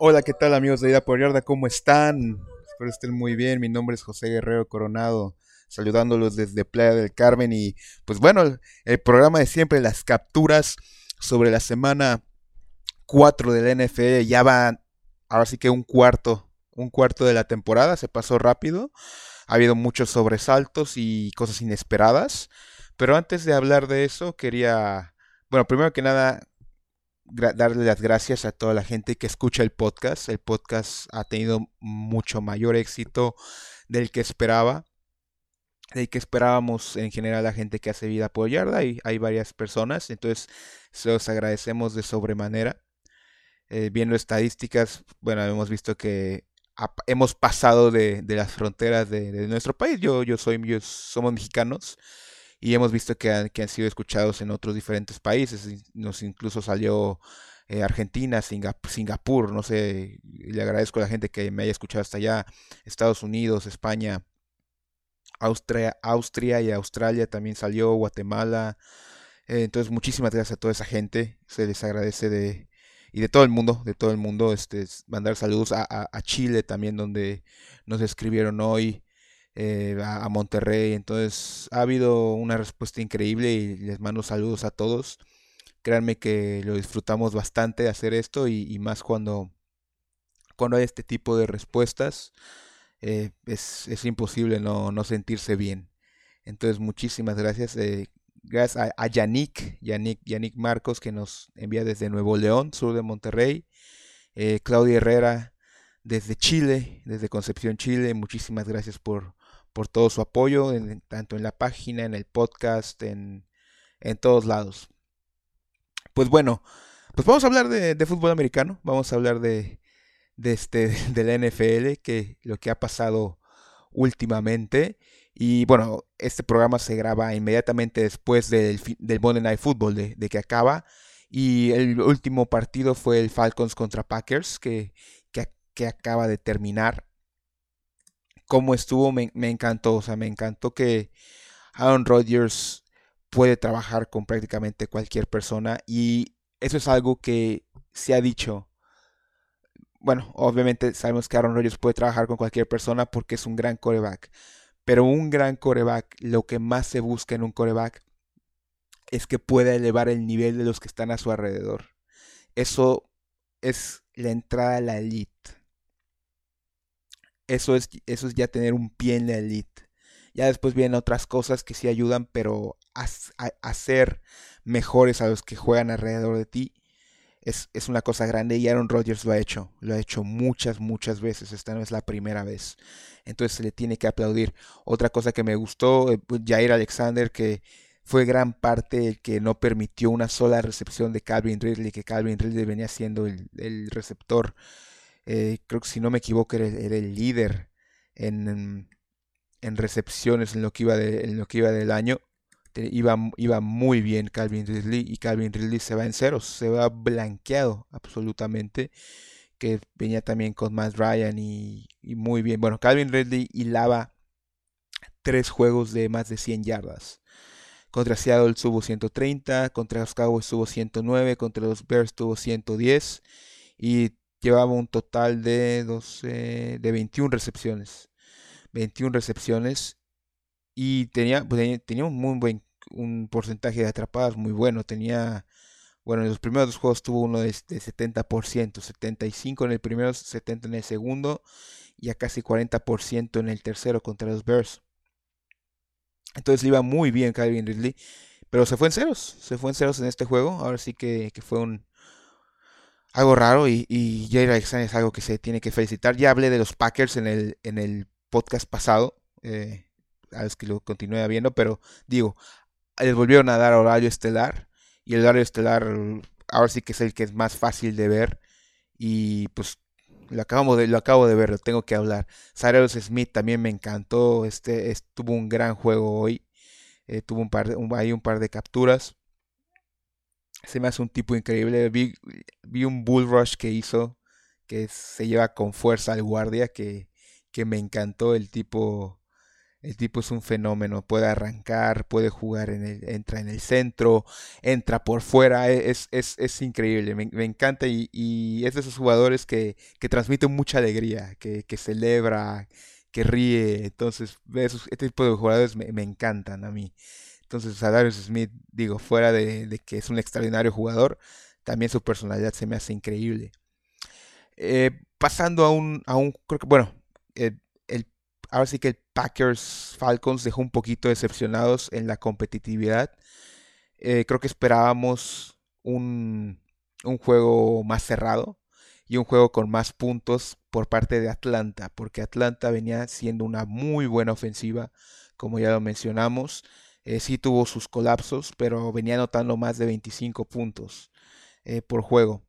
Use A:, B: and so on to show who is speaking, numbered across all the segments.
A: Hola, ¿qué tal amigos de Ida por? ¿Cómo están? Espero estén muy bien. Mi nombre es José Guerrero Coronado, saludándolos desde Playa del Carmen y pues bueno, el, programa de siempre, las capturas sobre la semana 4 del NFL, ya va ahora sí que un cuarto, un cuarto de la temporada, se pasó rápido. Ha habido muchos sobresaltos y cosas inesperadas. Pero antes de hablar de eso, quería, bueno, primero que nada, darle las gracias a toda la gente que escucha el podcast. El podcast ha tenido mucho mayor éxito del que esperaba. Del que esperábamos en general la gente que hace vida por yarda. Y hay varias personas. Entonces, se los agradecemos de sobremanera. Eh, viendo estadísticas, bueno, hemos visto que hemos pasado de, las fronteras de, nuestro país. Yo, yo soy, yo, somos mexicanos y hemos visto que han, que han sido escuchados en otros diferentes países. Nos incluso salió eh, Argentina, Singapur, no sé, le agradezco a la gente que me haya escuchado hasta allá, Estados Unidos, España, Austria, Austria y Australia también salió, Guatemala. Eh, entonces, muchísimas gracias a toda esa gente. Se les agradece de, y de todo el mundo, de todo el mundo, este, mandar saludos a Chile también, donde nos escribieron hoy. Eh, a, Monterrey. Entonces ha habido una respuesta increíble y les mando saludos a todos. Créanme que lo disfrutamos bastante hacer esto y, más cuando, cuando hay este tipo de respuestas. Eh, es, es, imposible no, no, sentirse bien. Entonces muchísimas gracias. Eh, gracias a, Yannick, Yannick, Yannick, Marcos que nos envía desde Nuevo León, sur de Monterrey. Claudia Herrera desde Chile, desde Concepción, Chile. Muchísimas gracias por, por todo su apoyo, tanto en la página, en el podcast, en, todos lados. Pues bueno, pues vamos a hablar de, fútbol americano, vamos a hablar de, de, este, de la NFL, que lo que ha pasado últimamente. Y bueno, este programa se graba inmediatamente después del, del Monday Night Football, de, que acaba. Y el último partido fue el Falcons contra Packers, que, que acaba de terminar cómo estuvo, me, encantó. O sea, me encantó que Aaron Rodgers puede trabajar con prácticamente cualquier persona. Y eso es algo que se ha dicho. Bueno, obviamente sabemos que Aaron Rodgers puede trabajar con cualquier persona porque es un gran coreback. Pero un gran coreback, lo que más se busca en un coreback es que pueda elevar el nivel de los que están a su alrededor. Eso es la entrada a la elite eso es, eso es ya tener un pie en la elite. Ya después vienen otras cosas que sí ayudan, pero a, ser mejores a los que juegan alrededor de ti es, es, una cosa grande y Aaron Rodgers lo ha hecho. Lo ha hecho muchas, muchas veces. Esta no es la primera vez. Entonces se le tiene que aplaudir. Otra cosa que me gustó, eh, pues, Jair Alexander, que fue gran parte el que no permitió una sola recepción de Calvin Ridley, que Calvin Ridley venía siendo el receptor eh, creo que si no me equivoco era, el líder en, en, recepciones en lo que iba, en lo que iba del año. iba, iba muy bien Calvin Ridley y Calvin Ridley se va en ceros, se va blanqueado absolutamente. Que venía también con Matt Ryan y, muy bien. Bueno, Calvin Ridley hilaba tres juegos de más de 100 yardas. Contra Seattle tuvo 130, contra los Cowboys tuvo 109, contra los Bears tuvo 110 y llevaba un total de 12, de 21 recepciones. 21 recepciones y tenía, pues, un muy buen un porcentaje de atrapadas muy bueno. Tenía, bueno, en los primeros dos juegos tuvo uno de, 70%, 75 en el primero, 70 en el segundo y a casi 40% en el tercero contra los Bears. Entonces iba muy bien Calvin Ridley, pero se fue en ceros, se fue en ceros en este juego. Ahora sí que fue un, algo raro y, y Jair Alexander es algo que se tiene que felicitar. Ya hablé de los Packers en el, en el podcast pasado, eh, a ver que lo continúe viendo, pero digo, les volvieron a dar horario estelar y el horario estelar ahora sí que es el que es más fácil de ver y pues lo acabamos de lo acabo de ver, lo tengo que hablar. Cyrus Smith también me encantó, este, tuvo un gran juego hoy, eh, tuvo un par de, hay un par de capturas se me hace un tipo increíble. Vi, vi un bull rush que hizo, que se lleva con fuerza al guardia, que, que me encantó el tipo. El tipo es un fenómeno, puede arrancar, puede jugar, en el, entra en el centro, entra por fuera, e, es, es, increíble, me, encanta y, es de esos jugadores que, que transmiten mucha alegría, que, que celebra, que ríe, entonces este tipo de jugadores me, me encantan a mí. Entonces a Smith, digo, fuera de, que es un extraordinario jugador, también su personalidad se me hace increíble. Eh, pasando a un, a un, creo que, bueno, eh, ahora sí que el Packers Falcons dejó un poquito decepcionados en la competitividad. Eh, creo que esperábamos un, un, juego más cerrado y un juego con más puntos por parte de Atlanta, porque Atlanta venía siendo una muy buena ofensiva, como ya lo mencionamos. Eh, sí tuvo sus colapsos, pero venía anotando más de 25 puntos eh, por juego.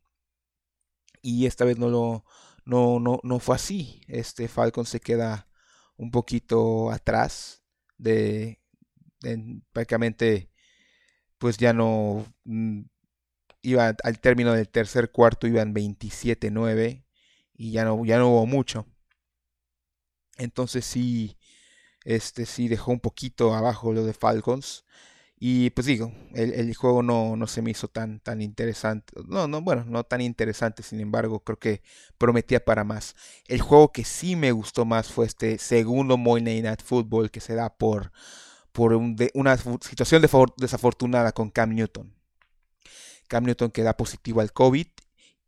A: Y esta vez no lo no, no, no fue así. Este Falcon se queda un poquito atrás de, prácticamente pues ya no mm, iba al término del tercer cuarto iban 27-9 y ya no ya no hubo mucho entonces sí este sí dejó un poquito abajo lo de Falcons y pues digo, el, juego no, no, se me hizo tan, tan interesante. No, no, bueno, no tan interesante, sin embargo, creo que prometía para más. El juego que sí me gustó más fue este segundo Monday Night Football que se da por, por una situación desafortunada con Cam Newton. Cam Newton que da positivo al COVID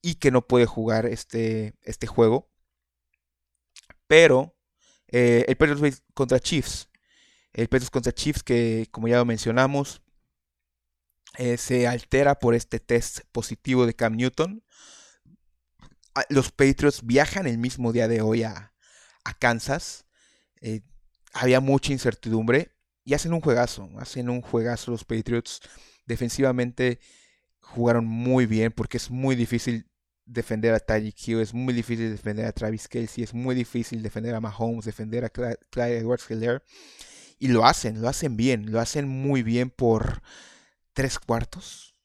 A: y que no puede jugar este, este juego. Pero eh, el Patriots contra Chiefs el Patriots contra Chiefs, que como ya lo mencionamos, eh, se altera por este test positivo de Cam Newton. Ah, los Patriots viajan el mismo día de hoy a, Kansas. Eh, había mucha incertidumbre y hacen un juegazo. Hacen un juegazo los Patriots. Defensivamente jugaron muy bien porque es muy difícil defender a Tyreek Hill, es muy difícil defender a Travis Kelsey, es muy difícil defender a Mahomes, defender a Clyde Edwards-Helaire. Y lo hacen, lo hacen bien, lo hacen muy bien por tres cuartos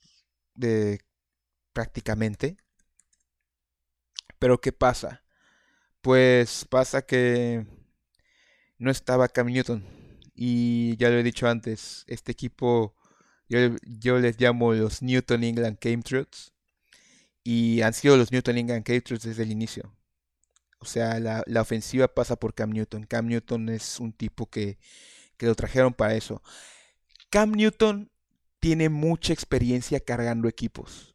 A: de prácticamente. Pero ¿qué pasa? Pues pasa que no estaba Cam Newton. Y ya lo he dicho antes, este equipo yo, les llamo los Newton England Patriots. Y han sido los Newton England Patriots desde el inicio. O sea, la, la ofensiva pasa por Cam Newton. Cam Newton es un tipo que que lo trajeron para eso. Cam Newton tiene mucha experiencia cargando equipos.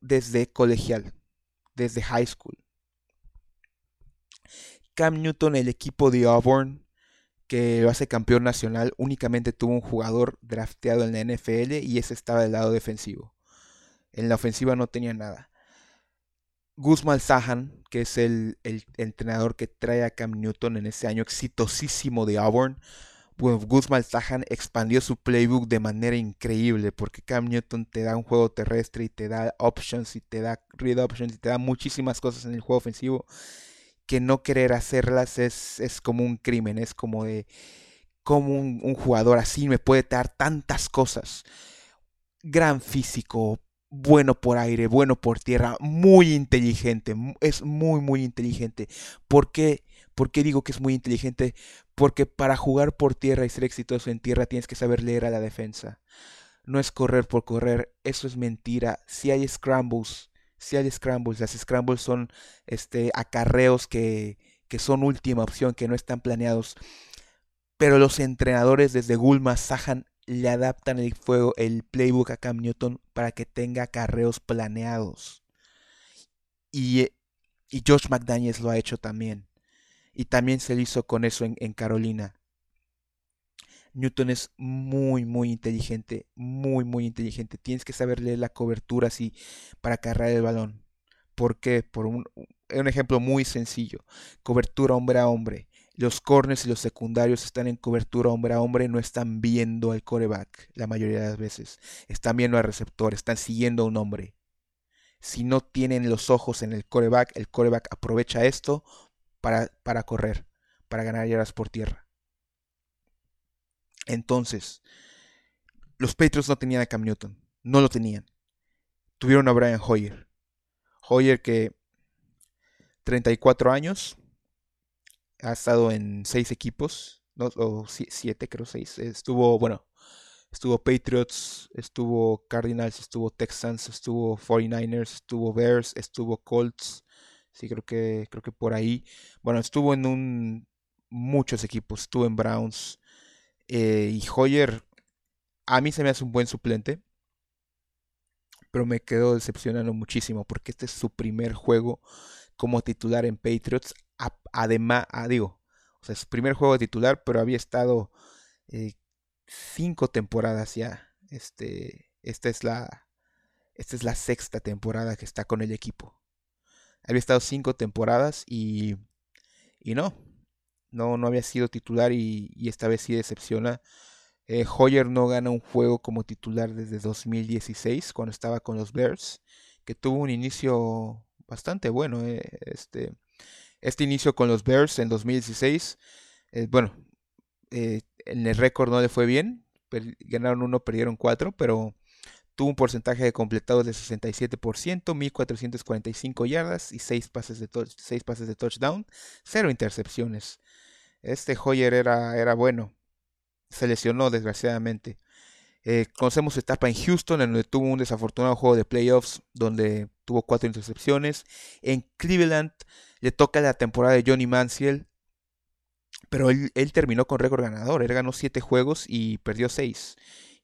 A: Desde colegial, desde high school. Cam Newton, el equipo de Auburn, que lo hace campeón nacional, únicamente tuvo un jugador drafteado en la NFL y ese estaba del lado defensivo. En la ofensiva no tenía nada. Guzmán Sahan, que es el, entrenador que trae a Cam Newton en ese año exitosísimo de Auburn, pues Guzmán Sahan expandió su playbook de manera increíble porque Cam Newton te da un juego terrestre y te da options y te da read options y te da muchísimas cosas en el juego ofensivo que no querer hacerlas es, es como un crimen, es como de como un, un jugador así me puede dar tantas cosas. Gran físico, bueno por aire, bueno por tierra, muy inteligente, es muy, muy inteligente. ¿Por qué? ¿Por qué digo que es muy inteligente? Porque para jugar por tierra y ser exitoso en tierra tienes que saber leer a la defensa. No es correr por correr, eso es mentira. Si hay scrambles, si hay scrambles, las scrambles son este, acarreos que, que son última opción, que no están planeados. Pero los entrenadores desde Gulma, Sahan le adaptan el, fuego, el playbook a Cam Newton para que tenga carreos planeados. Y, y Josh McDaniels lo ha hecho también. Y también se lo hizo con eso en, Carolina. Newton es muy, muy inteligente, muy, muy inteligente. Tienes que saber leer la cobertura así para cargar el balón. ¿Por qué? Por un ejemplo muy sencillo. Cobertura hombre a hombre los corners y los secundarios están en cobertura hombre a hombre, no están viendo al coreback la mayoría de las veces. Están viendo al receptor, están siguiendo a un hombre. Si no tienen los ojos en el coreback, el coreback aprovecha esto para, para correr, para ganar yardas por tierra. Entonces, los Patriots no tenían a Cam Newton, no lo tenían. Tuvieron a Brian Hoyer. Hoyer que 34 años, ha estado en seis equipos, o siete, creo seis. Estuvo, bueno, estuvo Patriots, estuvo Cardinals, estuvo Texans, estuvo 49ers, estuvo Bears, estuvo Colts. Sí, creo que, creo que por ahí. Bueno, estuvo en un muchos equipos, estuvo en Browns. Eh, y Hoyer, a mí se me hace un buen suplente. Pero me quedo decepcionando muchísimo porque este es su primer juego como titular en Patriots. Además, digo, o su primer juego de titular, pero había estado eh, cinco temporadas ya. Este, esta es la, esta es la sexta temporada que está con el equipo. Había estado cinco temporadas y, y no, no, no había sido titular y, esta vez sí decepciona. Eh, Hoyer no gana un juego como titular desde 2016 cuando estaba con los Bears, que tuvo un inicio bastante bueno. Eh, este, este inicio con los Bears en 2016, eh, bueno, en el récord no le fue bien, ganaron uno, perdieron cuatro, pero tuvo un porcentaje de completados de 67%, 1445 yardas y 6 pases de, pases de touchdown, cero intercepciones. Este Hoyer era, era bueno, se lesionó desgraciadamente. Eh, conocemos su etapa en Houston, en donde tuvo un desafortunado juego de playoffs, donde tuvo cuatro intercepciones. En Cleveland le toca la temporada de Johnny Manziel, pero él, terminó con récord ganador. Él ganó siete juegos y perdió seis.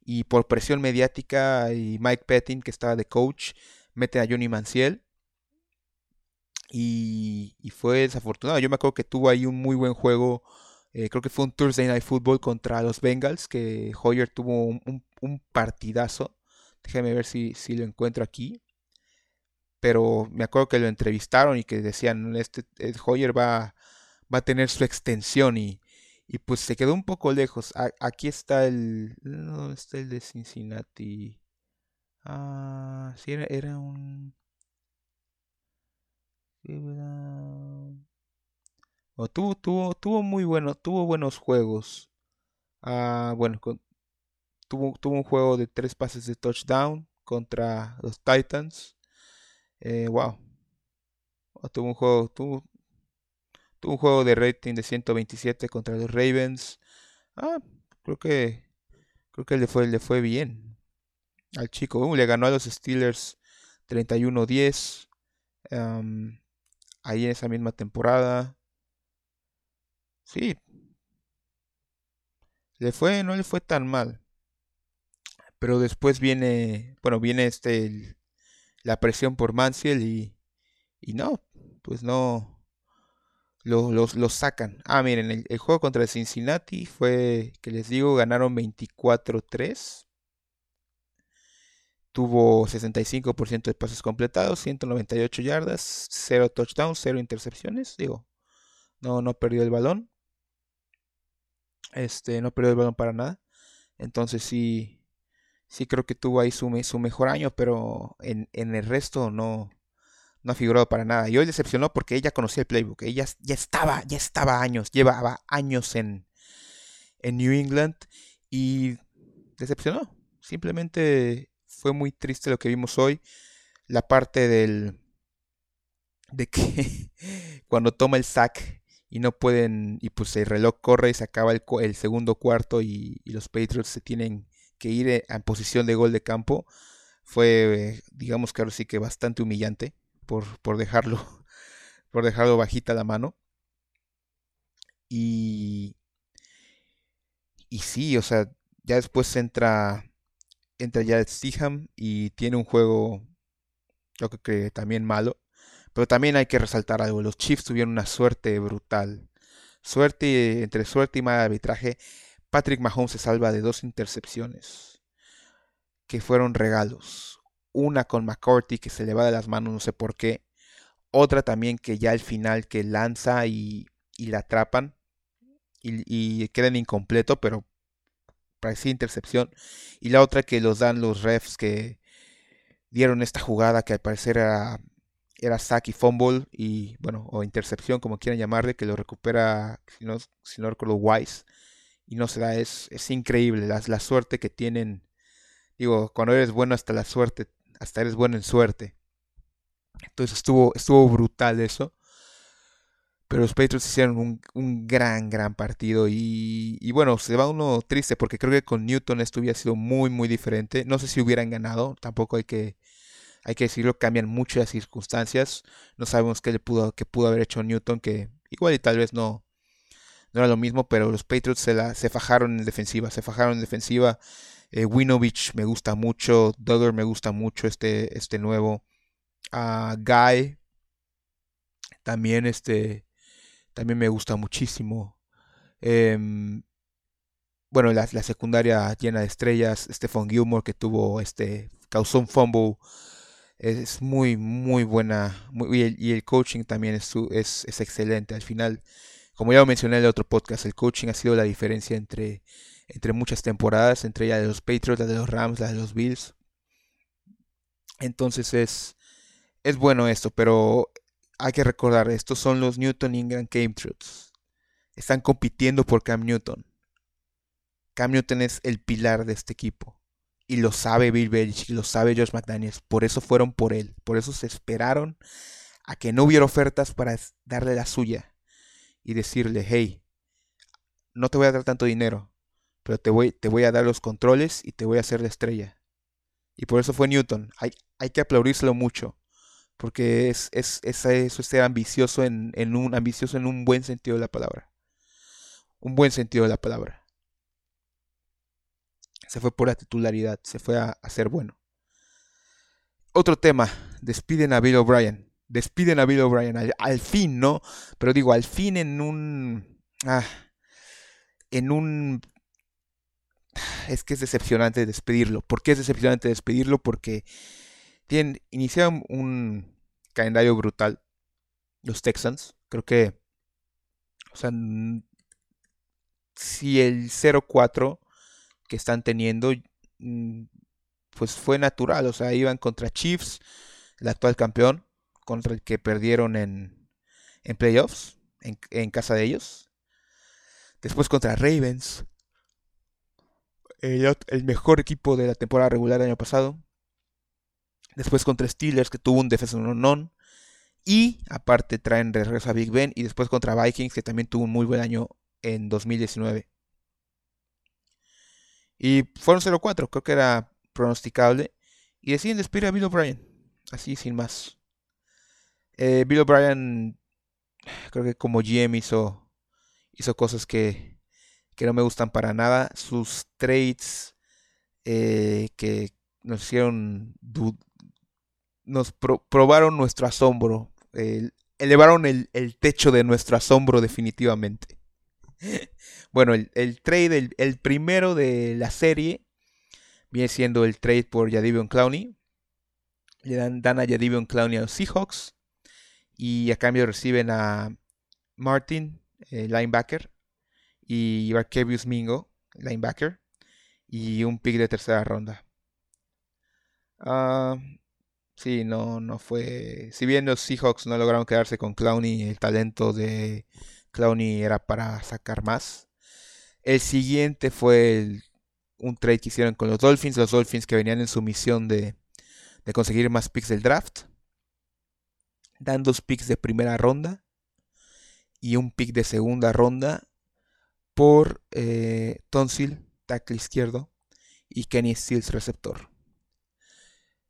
A: Y por presión mediática y Mike Pettin, que estaba de coach, mete a Johnny Manziel. Y, fue desafortunado. Yo me acuerdo que tuvo ahí un muy buen juego. Eh, creo que fue un Thursday Night Football contra los Bengals, que Hoyer tuvo un, partidazo. Déjame ver si, si, lo encuentro aquí. Pero me acuerdo que lo entrevistaron y que decían, este, este Hoyer va, va a tener su extensión y, y pues se quedó un poco lejos. aquí está el... ¿Dónde está el de Cincinnati? Ah, sí, era, era un... tuvo, tuvo, tuvo muy bueno, tuvo buenos juegos. Ah, bueno, tuvo, tuvo un juego de tres pases de touchdown contra los Titans. Eh, wow. Tuvo un juego, tuvo, Tuvo un juego de rating de 127 contra los Ravens. Ah, creo que creo que le fue, le fue bien al chico. Uh, le ganó a los Steelers 31-10. ahí en esa misma temporada. Sí. Le fue, no le fue tan mal. Pero después viene, bueno, viene este la presión por Mansell y y no, pues no los, los, sacan. Ah, miren, el, juego contra Cincinnati fue, que les digo, ganaron 24-3. Tuvo 65% de pases completados, 198 yardas, 0 touchdowns, 0 intercepciones. Digo, no, no perdió el balón. Este, no perdió el balón para nada. Entonces sí, sí creo que tuvo ahí su, su mejor año, pero en, en el resto no, no ha figurado para nada. Y hoy decepcionó porque ella conocía el playbook. Ella ya estaba, ya estaba años, llevaba años en, en New England y decepcionó. Simplemente fue muy triste lo que vimos hoy. La parte del de que cuando toma el sack y no pueden y pues el reloj corre y se acaba el, el segundo cuarto y, los Patriots se tienen que ir en posición de gol de campo fue digamos ahora sí que bastante humillante por, dejarlo, por dejarlo bajita la mano. Y, y sí, o sea, ya después entra, entra ya Stiham y tiene un juego, yo creo que también malo. Pero también hay que resaltar algo, los Chiefs tuvieron una suerte brutal. Suerte, entre suerte y mal arbitraje, Patrick Mahomes se salva de dos intercepciones que fueron regalos una con McCourty que se le va de las manos, no sé por qué. Otra también que ya al final que lanza y, la atrapan y, y quedan incompleto, pero parecía intercepción. Y la otra que los dan los refs que dieron esta jugada que al parecer era, era sack y fumble y bueno, o intercepción como quieran llamarle, que lo recupera, si no, si no recuerdo, Wise. Y no se da, es, es increíble la, la suerte que tienen. Digo, cuando eres bueno hasta la suerte hasta eres bueno en suerte. Entonces estuvo, estuvo brutal eso. Pero los Patriots hicieron un, gran, gran partido. Y, y, bueno, se va uno triste porque creo que con Newton esto hubiera sido muy, muy diferente. No sé si hubieran ganado. Tampoco hay que, hay que decirlo, cambian mucho las circunstancias. No sabemos qué, pudo, qué pudo haber hecho Newton, que igual y tal vez no, no era lo mismo, pero los Patriots se, la, se fajaron en defensiva, se fajaron en defensiva. Eh, Winovich me gusta mucho, Duggar me gusta mucho este, este nuevo. Uh, Guy también este también me gusta muchísimo. Em, bueno, la, secundaria llena de estrellas. Stephen Gilmore que tuvo este causó un fumble es muy muy buena y, el, coaching también es, es, es excelente al final como ya lo mencioné en el otro podcast, el coaching ha sido la diferencia entre, entre muchas temporadas, entre ella de los Patriots, la de los Rams, la de los Bills. Entonces es, es bueno esto, pero hay que recordar, estos son los Newton Ingram Patriots. Están compitiendo por Cam Newton. Cam Newton es el pilar de este equipo. Y lo sabe Bill Belichick, lo sabe Josh McDaniels. Por eso fueron por él. Por eso se esperaron a que no hubiera ofertas para darle la suya y decirle, hey, no te voy a dar tanto dinero, pero te voy, te voy a dar los controles y te voy a hacer la estrella. Y por eso fue Newton. Hay, hay que aplaudírselo mucho. Porque es, es, es, eso es ser ambicioso en, en, un ambicioso en un buen sentido de la palabra. Un buen sentido de la palabra. Se fue por la titularidad, se fue a, a ser bueno. Otro tema, despiden a Bill O'Brien despiden a Bill O'Brien al, fin, ¿no? Pero digo, al fin en un... Ah, en un... Es que es decepcionante despedirlo. ¿Por qué es decepcionante despedirlo? Porque tienen, iniciaron un calendario brutal los Texans. Creo que... O sea, si el 0-4 que están teniendo, pues fue natural. O sea, iban contra Chiefs, el actual campeón contra el que perdieron en, playoffs, en, casa de ellos. Después contra Ravens, el, mejor equipo de la temporada regular del año pasado. Después contra Steelers, que tuvo un defensa non. Y aparte traen regreso a Big Ben. Y después contra Vikings, que también tuvo un muy buen año en 2019. Y fueron 0-4, creo que era pronosticable. Y deciden despedir a Bill O'Brien. Así, sin más. Eh, Bill O'Brien, creo que como GM hizo, hizo cosas que, que no me gustan para nada. Sus trades eh, que nos hicieron, nos probaron nuestro asombro, elevaron el, techo de nuestro asombro definitivamente. bueno, el, trade, el, primero de la serie, viene siendo el trade por Jadivion Clowney. Le dan, dan a Jadivion Clowney a los Seahawks y a cambio reciben a Martin, linebacker, y Arkevius Mingo, linebacker, y un pick de tercera ronda. Uh, sí, no, no fue. Si bien los Seahawks no lograron quedarse con Clowney, el talento de Clowney era para sacar más. El siguiente fue un trade que hicieron con los Dolphins, los Dolphins que venían en su misión de, de conseguir más picks del draft dan dos picks de primera ronda y un pick de segunda ronda por eh, Tonsil, tackle izquierdo, y Kenny Stills, receptor.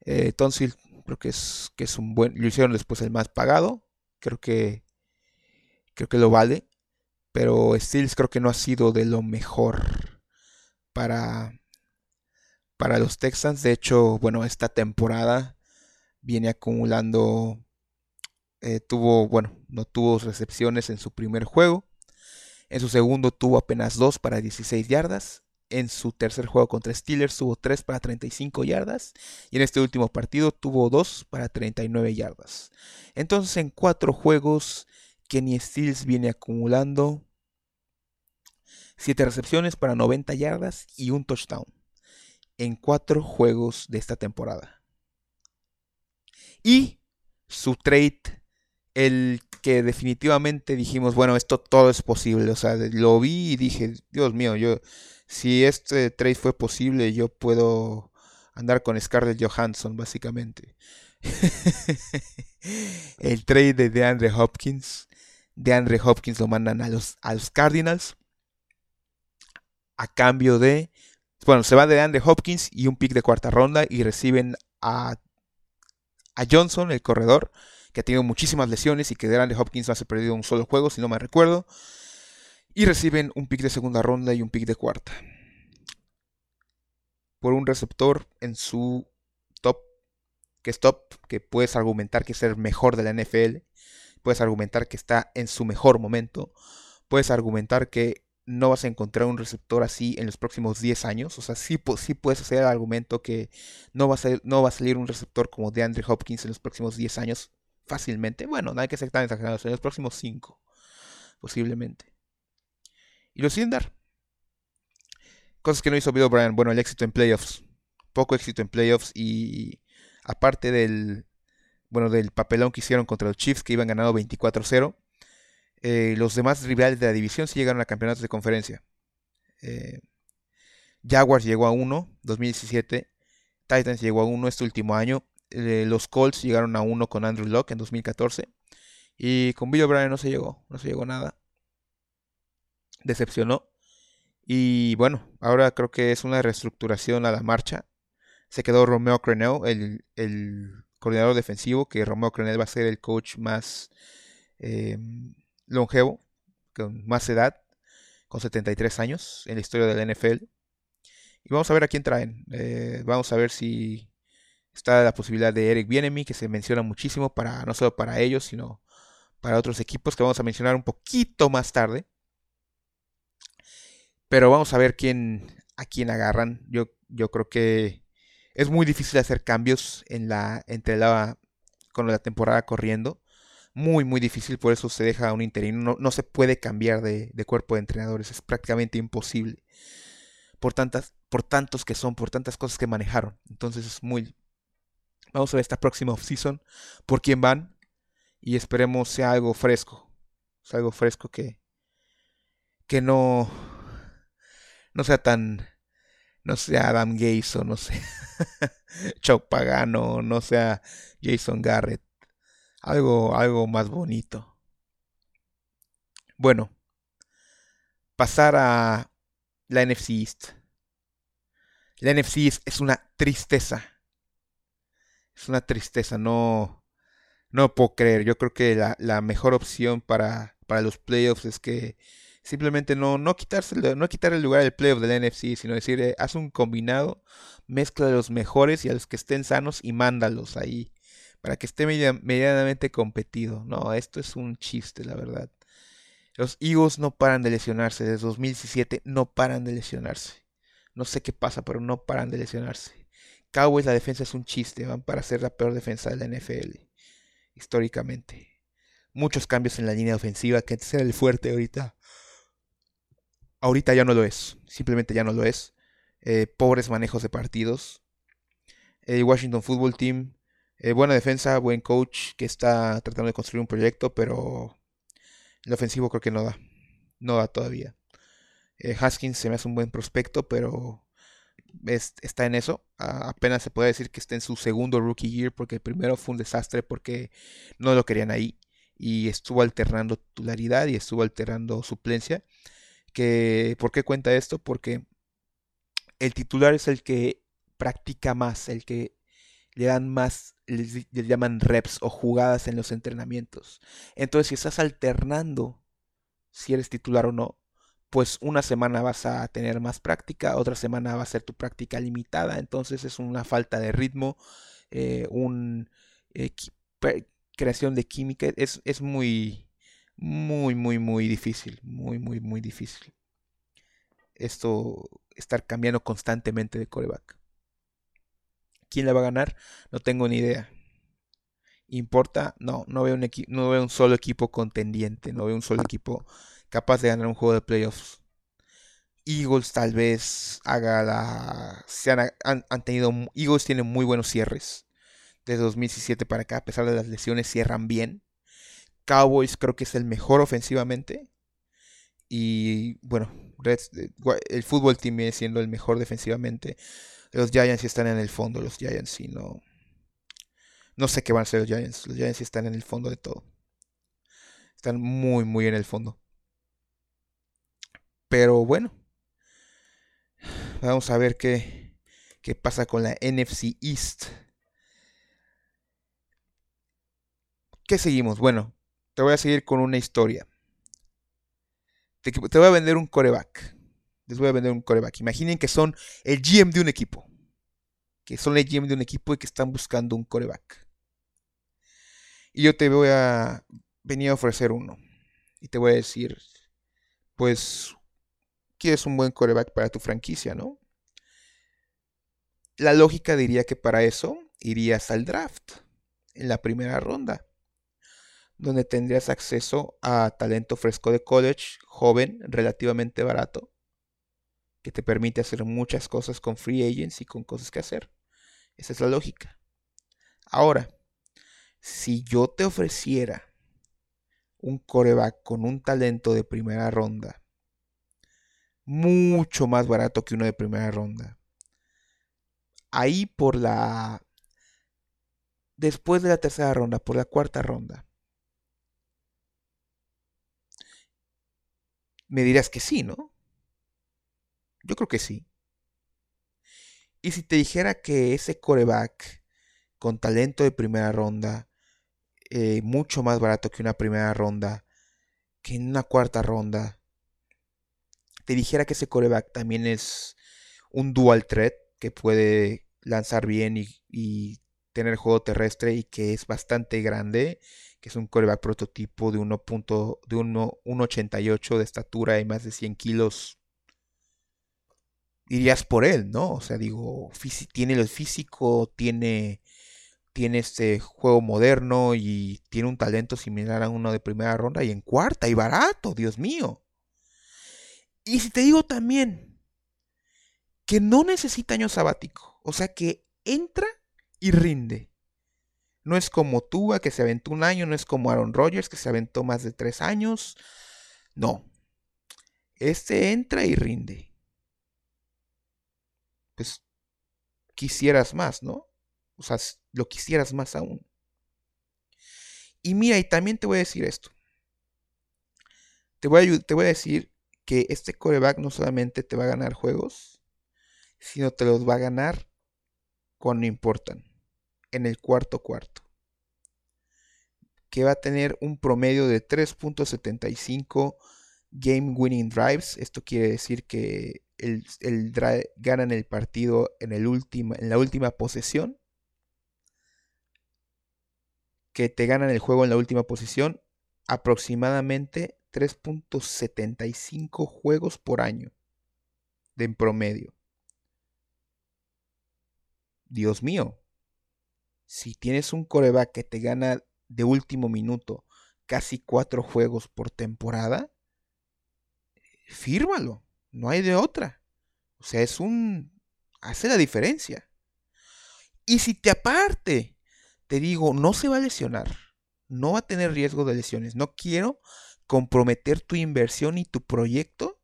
A: Eh, Tonsil creo que es, que es un buen, lo hicieron después el más pagado, creo que creo que lo vale, pero Stills creo que no ha sido de lo mejor para para los Texans. De hecho, bueno, esta temporada viene acumulando eh, tuvo, bueno, no tuvo recepciones en su primer juego. En su segundo tuvo apenas 2 para 16 yardas. En su tercer juego contra Steelers tuvo 3 para 35 yardas. Y en este último partido tuvo 2 para 39 yardas. Entonces en 4 juegos Kenny Steels viene acumulando 7 recepciones para 90 yardas y un touchdown. En 4 juegos de esta temporada. Y su trade el que definitivamente dijimos, bueno, esto todo es posible. O sea, lo vi y dije, Dios mío, yo, si este trade fue posible, yo puedo andar con Scarlett Johansson, básicamente. el trade de DeAndre Hopkins de Andre Hopkins lo mandan a los, a los Cardinals a cambio de, bueno, se va de Andre Hopkins y un pick de cuarta ronda y reciben a, a Johnson, el corredor, que ha tenido muchísimas lesiones y que de Andre Hopkins no ha perdido un solo juego, si no me recuerdo. Y reciben un pick de segunda ronda y un pick de cuarta. Por un receptor en su top, que es top, que puedes argumentar que es el mejor de la NFL. Puedes argumentar que está en su mejor momento. Puedes argumentar que no vas a encontrar un receptor así en los próximos 10 años. O sea, sí, sí puedes hacer el argumento que no va, a no va a salir un receptor como de Andre Hopkins en los próximos 10 años fácilmente. Bueno, no hay que ser tan exagerados, en los próximos 5, posiblemente. Y lo siguen dar. Cosas que no hizo Bill O'Brien. Bueno, el éxito en playoffs. Poco éxito en playoffs y aparte del, bueno, del papelón que hicieron contra los Chiefs que iban ganando 24-0. Eh, los demás rivales de la división sí llegaron a campeonatos de conferencia. Eh, Jaguars llegó a 1, 2017. Titans llegó a 1 este último año. Eh, los Colts llegaron a 1 con Andrew Locke en 2014. Y con Bill O'Brien no se llegó, no se llegó nada. Decepcionó. Y bueno, ahora creo que es una reestructuración a la marcha. Se quedó Romeo Crenel, el, el coordinador defensivo, que Romeo Crenel va a ser el coach más longevo, con más edad, con 73 años en la historia de la NFL. Y vamos a ver a quién traen. Eh, vamos a ver si está la posibilidad de Eric Bienemy, que se menciona muchísimo para no solo para ellos, sino para otros equipos que vamos a mencionar un poquito más tarde. Pero vamos a ver quién a quién agarran. Yo, yo creo que es muy difícil hacer cambios en la entre la con la temporada corriendo muy, muy difícil, por eso se deja un interino. No, se puede cambiar de, cuerpo de entrenadores, es prácticamente imposible. Por, tantas, por tantos que son, por tantas cosas que manejaron. Entonces es muy... Vamos a ver esta próxima offseason por quién van y esperemos sea algo fresco. Sea algo fresco que, que no, no sea tan, no sea Adam Gaze o no sé, Chow Pagano, no sea Jason Garrett algo, algo más bonito. Bueno, pasar a la NFC East. La NFC East es una tristeza. Es una tristeza, no, no puedo creer. Yo creo que la, mejor opción para, para, los playoffs es que simplemente no, no, quitarse, no quitar el lugar del playoff de la NFC, sino decir, eh, haz un combinado, mezcla de los mejores y a los que estén sanos y mándalos ahí para que esté medianamente competido. No, esto es un chiste, la verdad. Los Eagles no paran de lesionarse. Desde 2017 no paran de lesionarse. No sé qué pasa, pero no paran de lesionarse. Cowboys, la defensa es un chiste. Van para ser la peor defensa de la NFL. Históricamente. Muchos cambios en la línea ofensiva, que antes era el fuerte ahorita. Ahorita ya no lo es. Simplemente ya no lo es. Eh, pobres manejos de partidos. El Washington Football Team eh, buena defensa, buen coach que está tratando de construir un proyecto, pero el ofensivo creo que no da. No da todavía. Eh, Haskins se me hace un buen prospecto, pero está en eso. apenas se puede decir que está en su segundo rookie year, porque el primero fue un desastre porque no lo querían ahí. Y estuvo alternando titularidad y estuvo alternando suplencia. Que, ¿Por qué cuenta esto? Porque el titular es el que practica más, el que le dan más, les, llaman reps o jugadas en los entrenamientos. Entonces, si estás alternando si eres titular o no, pues una semana vas a tener más práctica, otra semana va a ser tu práctica limitada, entonces es una falta de ritmo, eh, una creación de química, es, es muy, muy, muy, muy difícil, muy, muy, muy difícil. Esto, estar cambiando constantemente de coreback. ¿Quién le va a ganar? No tengo ni idea. ¿Importa? No, no veo un, no veo un solo equipo contendiente, no veo un solo equipo capaz de ganar un juego de playoffs. Eagles tal vez haga la... Se han, tenido... Eagles tienen muy buenos cierres. Desde 2017 para acá, a pesar de las lesiones, cierran bien. Cowboys creo que es el mejor ofensivamente. Y bueno, eh, el fútbol team viene siendo el mejor defensivamente. Los Giants están en el fondo, los Giants sí no. No sé qué van a ser los Giants. Los Giants están en el fondo de todo. Están muy, muy en el fondo. Pero bueno, vamos a ver qué, qué pasa con la NFC East. ¿Qué seguimos? Bueno, te voy a seguir con una historia. Te, te voy a vender un coreback. Les voy a vender un coreback. Imaginen que son el GM de un equipo. Que son el GM de un equipo y que están buscando un coreback. Y yo te voy a venir a ofrecer uno. Y te voy a decir, pues, quieres un buen coreback para tu franquicia, ¿no? La lógica diría que para eso irías al draft en la primera ronda, donde tendrías acceso a talento fresco de college, joven, relativamente barato, que te permite hacer muchas cosas con free agents y con cosas que hacer. Esa es la lógica. Ahora, si yo te ofreciera un coreback con un talento de primera ronda, mucho más barato que uno de primera ronda, ahí por la... Después de la tercera ronda, por la cuarta ronda, me dirás que sí, ¿no? Yo creo que sí. Y si te dijera que ese coreback con talento de primera ronda eh, mucho más barato que una primera ronda, que en una cuarta ronda, te dijera que ese coreback también es un dual threat que puede lanzar bien y, tener juego terrestre y que es bastante grande, que es un coreback prototipo de 1.88 de 1, de estatura y más de 100 kilos, irías por él, ¿no? O sea, digo, tiene el físico, tiene tiene este juego moderno y tiene un talento similar a uno de primera ronda y en cuarta y barato, Dios mío. Y si te digo también que no necesita año sabático, o sea que entra y rinde. No es como Tua que se aventó un año, no es como Aaron Rodgers que se aventó más de tres años. No. Este entra y rinde. Pues quisieras más, ¿no? O sea, lo quisieras más aún. Y mira, y también te voy a decir esto. Te voy a, te voy a decir que este coreback no solamente te va a ganar juegos, sino te los va a ganar cuando importan, en el cuarto cuarto. Que va a tener un promedio de 3.75 game winning drives. Esto quiere decir que el, el ganan el partido en, el en la última posesión que te ganan el juego en la última posición, aproximadamente 3.75 juegos por año de en promedio. Dios mío, si tienes un coreback que te gana de último minuto casi cuatro juegos por temporada, fírmalo, no hay de otra. O sea, es un... hace la diferencia. Y si te aparte te digo, no se va a lesionar, no va a tener riesgo de lesiones. No quiero comprometer tu inversión y tu proyecto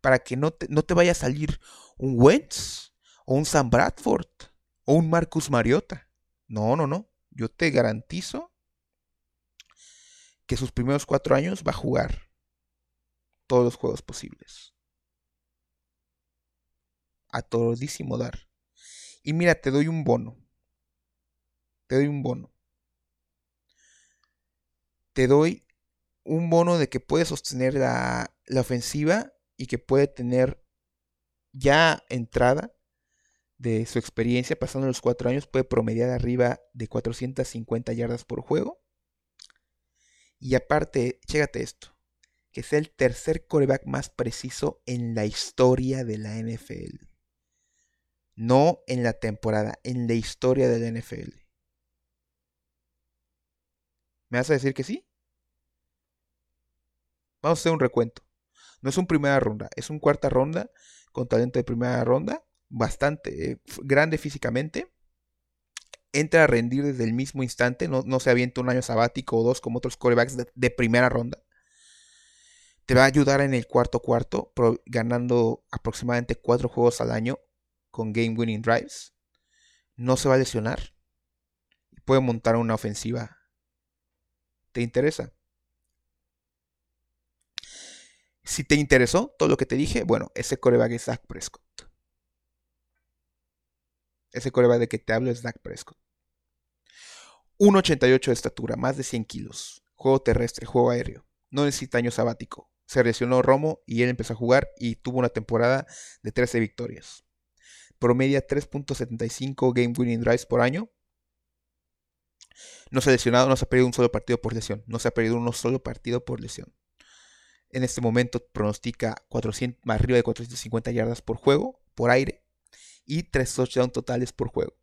A: para que no te, no te vaya a salir un Wentz o un Sam Bradford o un Marcus Mariota. No, no, no. Yo te garantizo que sus primeros cuatro años va a jugar todos los juegos posibles. A todísimo dar. Y mira, te doy un bono te doy un bono. Te doy un bono de que puede sostener la, ofensiva y que puede tener ya entrada de su experiencia, pasando los cuatro años, puede promediar arriba de 450 yardas por juego. Y aparte, chécate esto, que sea el tercer coreback más preciso en la historia de la NFL. No en la temporada, en la historia de la NFL. ¿Me vas a decir que sí? Vamos a hacer un recuento. No es un primera ronda, es un cuarta ronda con talento de primera ronda, bastante eh, grande físicamente. Entra a rendir desde el mismo instante, no, se avienta un año sabático o dos como otros corebacks de, primera ronda. Te va a ayudar en el cuarto cuarto, ganando aproximadamente cuatro juegos al año con game winning drives. No se va a lesionar. Puede montar una ofensiva ¿Te interesa? Si te interesó todo lo que te dije, bueno, ese coreback es Dak Prescott. Ese coreback de que te hablo es Dak Prescott. 1,88 de estatura, más de 100 kilos. Juego terrestre, juego aéreo. No necesita año sabático. Se lesionó Romo y él empezó a jugar y tuvo una temporada de 13 victorias. Promedia 3.75 game winning drives por año. No se ha lesionado, no se ha perdido un solo partido por lesión. No se ha perdido uno solo partido por lesión. En este momento pronostica 400, más arriba de 450 yardas por juego, por aire, y 3 touchdowns totales por juego.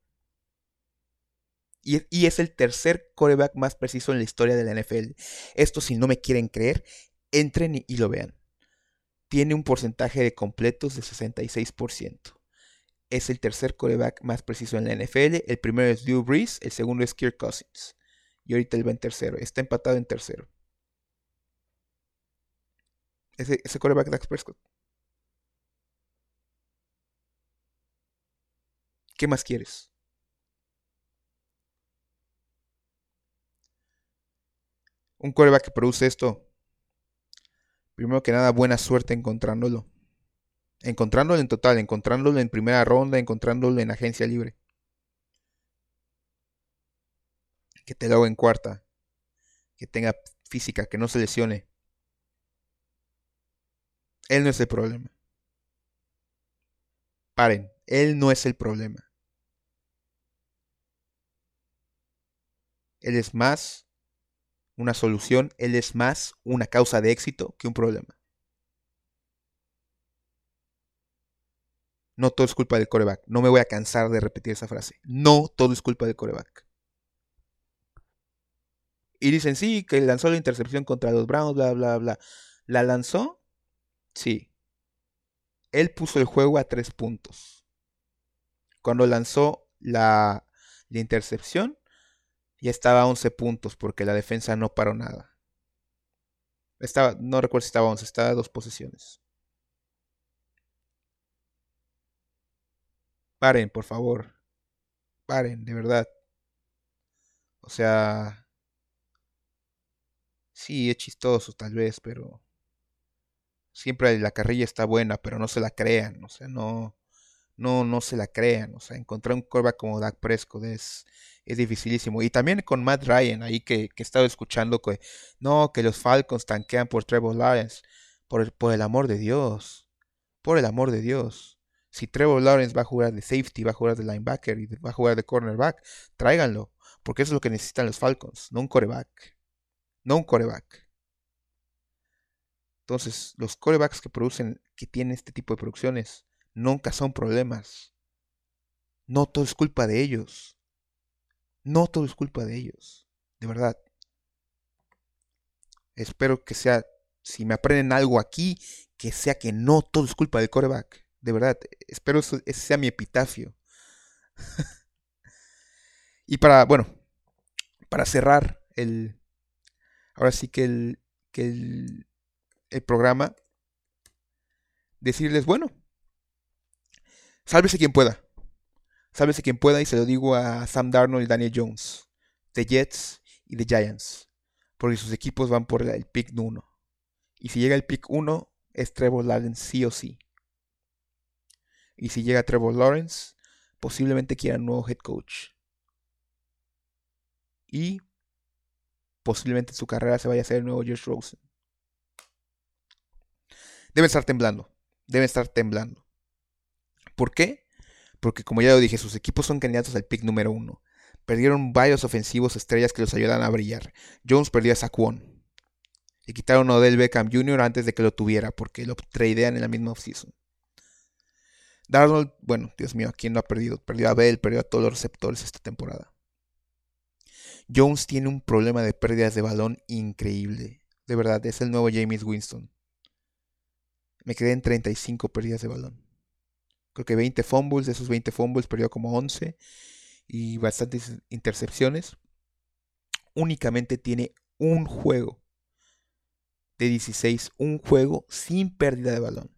A: Y, es el tercer coreback más preciso en la historia de la NFL. Esto, si no me quieren creer, entren y, y lo vean. Tiene un porcentaje de completos de 66%. Es el tercer coreback más preciso en la NFL. El primero es Drew Brees, el segundo es Kirk Cousins. Y ahorita él va en tercero. Está empatado en tercero. Ese, ese coreback Dax Prescott. ¿Qué más quieres? Un coreback que produce esto. Primero que nada, buena suerte encontrándolo. Encontrándolo en total, encontrándolo en primera ronda, encontrándolo en agencia libre. Que te lo haga en cuarta. Que tenga física, que no se lesione. Él no es el problema. Paren, él no es el problema. Él es más una solución, él es más una causa de éxito que un problema. No todo es culpa del coreback. No me voy a cansar de repetir esa frase. No todo es culpa del coreback. Y dicen, sí, que lanzó la intercepción contra los Browns, bla, bla, bla. ¿La lanzó? Sí. Él puso el juego a tres puntos. Cuando lanzó la, intercepción, ya estaba a 11 puntos porque la defensa no paró nada. Estaba, no recuerdo si estaba a 11, estaba a dos posiciones. Paren, por favor. Paren, de verdad. O sea... Sí, es chistoso tal vez, pero... Siempre la carrilla está buena, pero no se la crean. O sea, no... No, no se la crean. O sea, encontrar un coreback como Dak Prescott es, es dificilísimo. Y también con Matt Ryan, ahí que, que he estado escuchando que no, que los Falcons tanquean por Trevor Lawrence. Por por el amor de Dios. Por el amor de Dios. Si Trevor Lawrence va a jugar de safety, va a jugar de linebacker y va a jugar de cornerback, tráiganlo. Porque eso es lo que necesitan los Falcons, no un coreback. No un coreback. Entonces, los corebacks que producen, que tienen este tipo de producciones, nunca son problemas. No todo es culpa de ellos. No todo es culpa de ellos. De verdad. Espero que sea, si me aprenden algo aquí, que sea que no todo es culpa del coreback. De verdad, espero eso, ese sea mi epitafio. y para, bueno, para cerrar el, ahora sí que el, que el, el programa, decirles, bueno, sálvese quien pueda. Sálvese quien pueda y se lo digo a Sam Darnold y Daniel Jones, de Jets y de Giants, porque sus equipos van por el pick 1. Y si llega el pick 1, es Trevor Lawrence sí o sí. Y si llega Trevor Lawrence, posiblemente quiera un nuevo head coach. Y posiblemente su carrera se vaya a ser el nuevo Josh Rosen. Debe estar temblando. Debe estar temblando. ¿Por qué? Porque como ya lo dije, sus equipos son candidatos al pick número uno. Perdieron varios ofensivos estrellas que los ayudan a brillar. Jones perdió a Saquon. Y quitaron a Odell Beckham Jr. antes de que lo tuviera, porque lo tradean en la misma offseason. Darnold, bueno, Dios mío, ¿a quién no ha perdido? Perdió a Bell, perdió a todos los receptores esta temporada. Jones tiene un problema de pérdidas de balón increíble. De verdad, es el nuevo James Winston. Me quedé en 35 pérdidas de balón. Creo que 20 fumbles, de esos 20 fumbles perdió como 11 y bastantes intercepciones. Únicamente tiene un juego de 16, un juego sin pérdida de balón.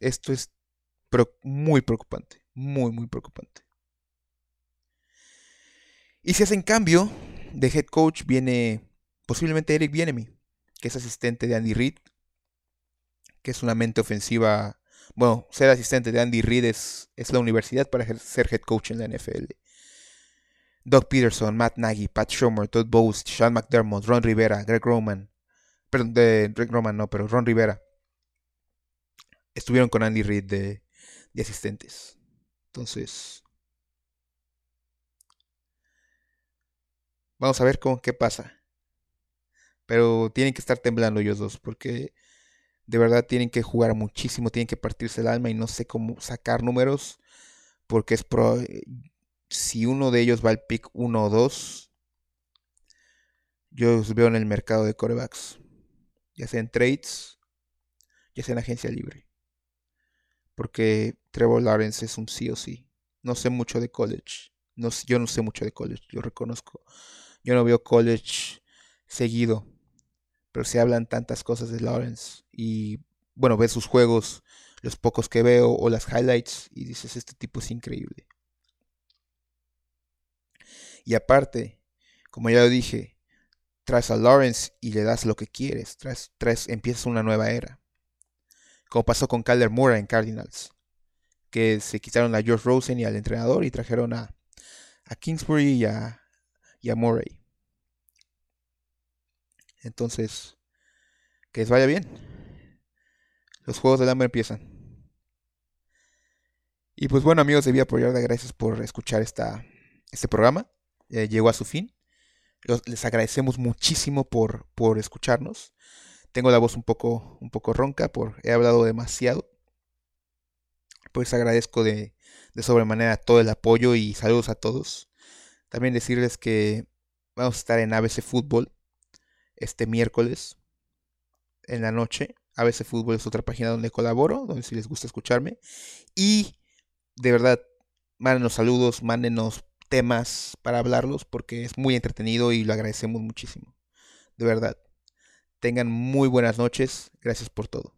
A: Esto es muy preocupante, muy, muy preocupante. Y si hacen cambio de head coach, viene posiblemente Eric Bienemy, que es asistente de Andy Reid, que es una mente ofensiva. Bueno, ser asistente de Andy Reid es, es la universidad para ser head coach en la NFL. Doug Peterson, Matt Nagy, Pat Schumer, Todd Bowles, Sean McDermott, Ron Rivera, Greg Roman. Perdón, de Greg Roman no, pero Ron Rivera. Estuvieron con Andy Reid de, de asistentes. Entonces, vamos a ver cómo, qué pasa. Pero tienen que estar temblando ellos dos porque de verdad tienen que jugar muchísimo, tienen que partirse el alma y no sé cómo sacar números porque es pro, si uno de ellos va al pick 1 o 2, yo los veo en el mercado de corebacks, ya sea en trades, ya sea en agencia libre. Porque Trevor Lawrence es un sí o sí. No sé mucho de college. No, yo no sé mucho de college, yo reconozco. Yo no veo college seguido pero se hablan tantas cosas de Lawrence y bueno, ves sus juegos, los pocos que veo o las highlights y dices, este tipo es increíble. Y aparte, como ya lo dije, traes a Lawrence y le das lo que quieres, traes, traes, empiezas una nueva era. Como pasó con Kyler Murray en Cardinals, que se quitaron a George Rosen y al entrenador y trajeron a, a Kingsbury y a, y a Murray. Entonces, que les vaya bien. Los juegos del hambre empiezan. Y pues bueno amigos de Vía Yarda, gracias por escuchar esta, este programa. Llegó a su fin. les agradecemos muchísimo por, por escucharnos. Tengo la voz un poco, un poco ronca, por, he hablado demasiado. Pues agradezco de, de sobremanera todo el apoyo y saludos a todos. También decirles que vamos a estar en ABC Fútbol este miércoles en la noche. ABC Fútbol es otra página donde colaboro, donde si les gusta escucharme. Y de verdad, mándenos saludos, mándenos temas para hablarlos, porque es muy entretenido y lo agradecemos muchísimo. De verdad. Tengan muy buenas noches. Gracias por todo.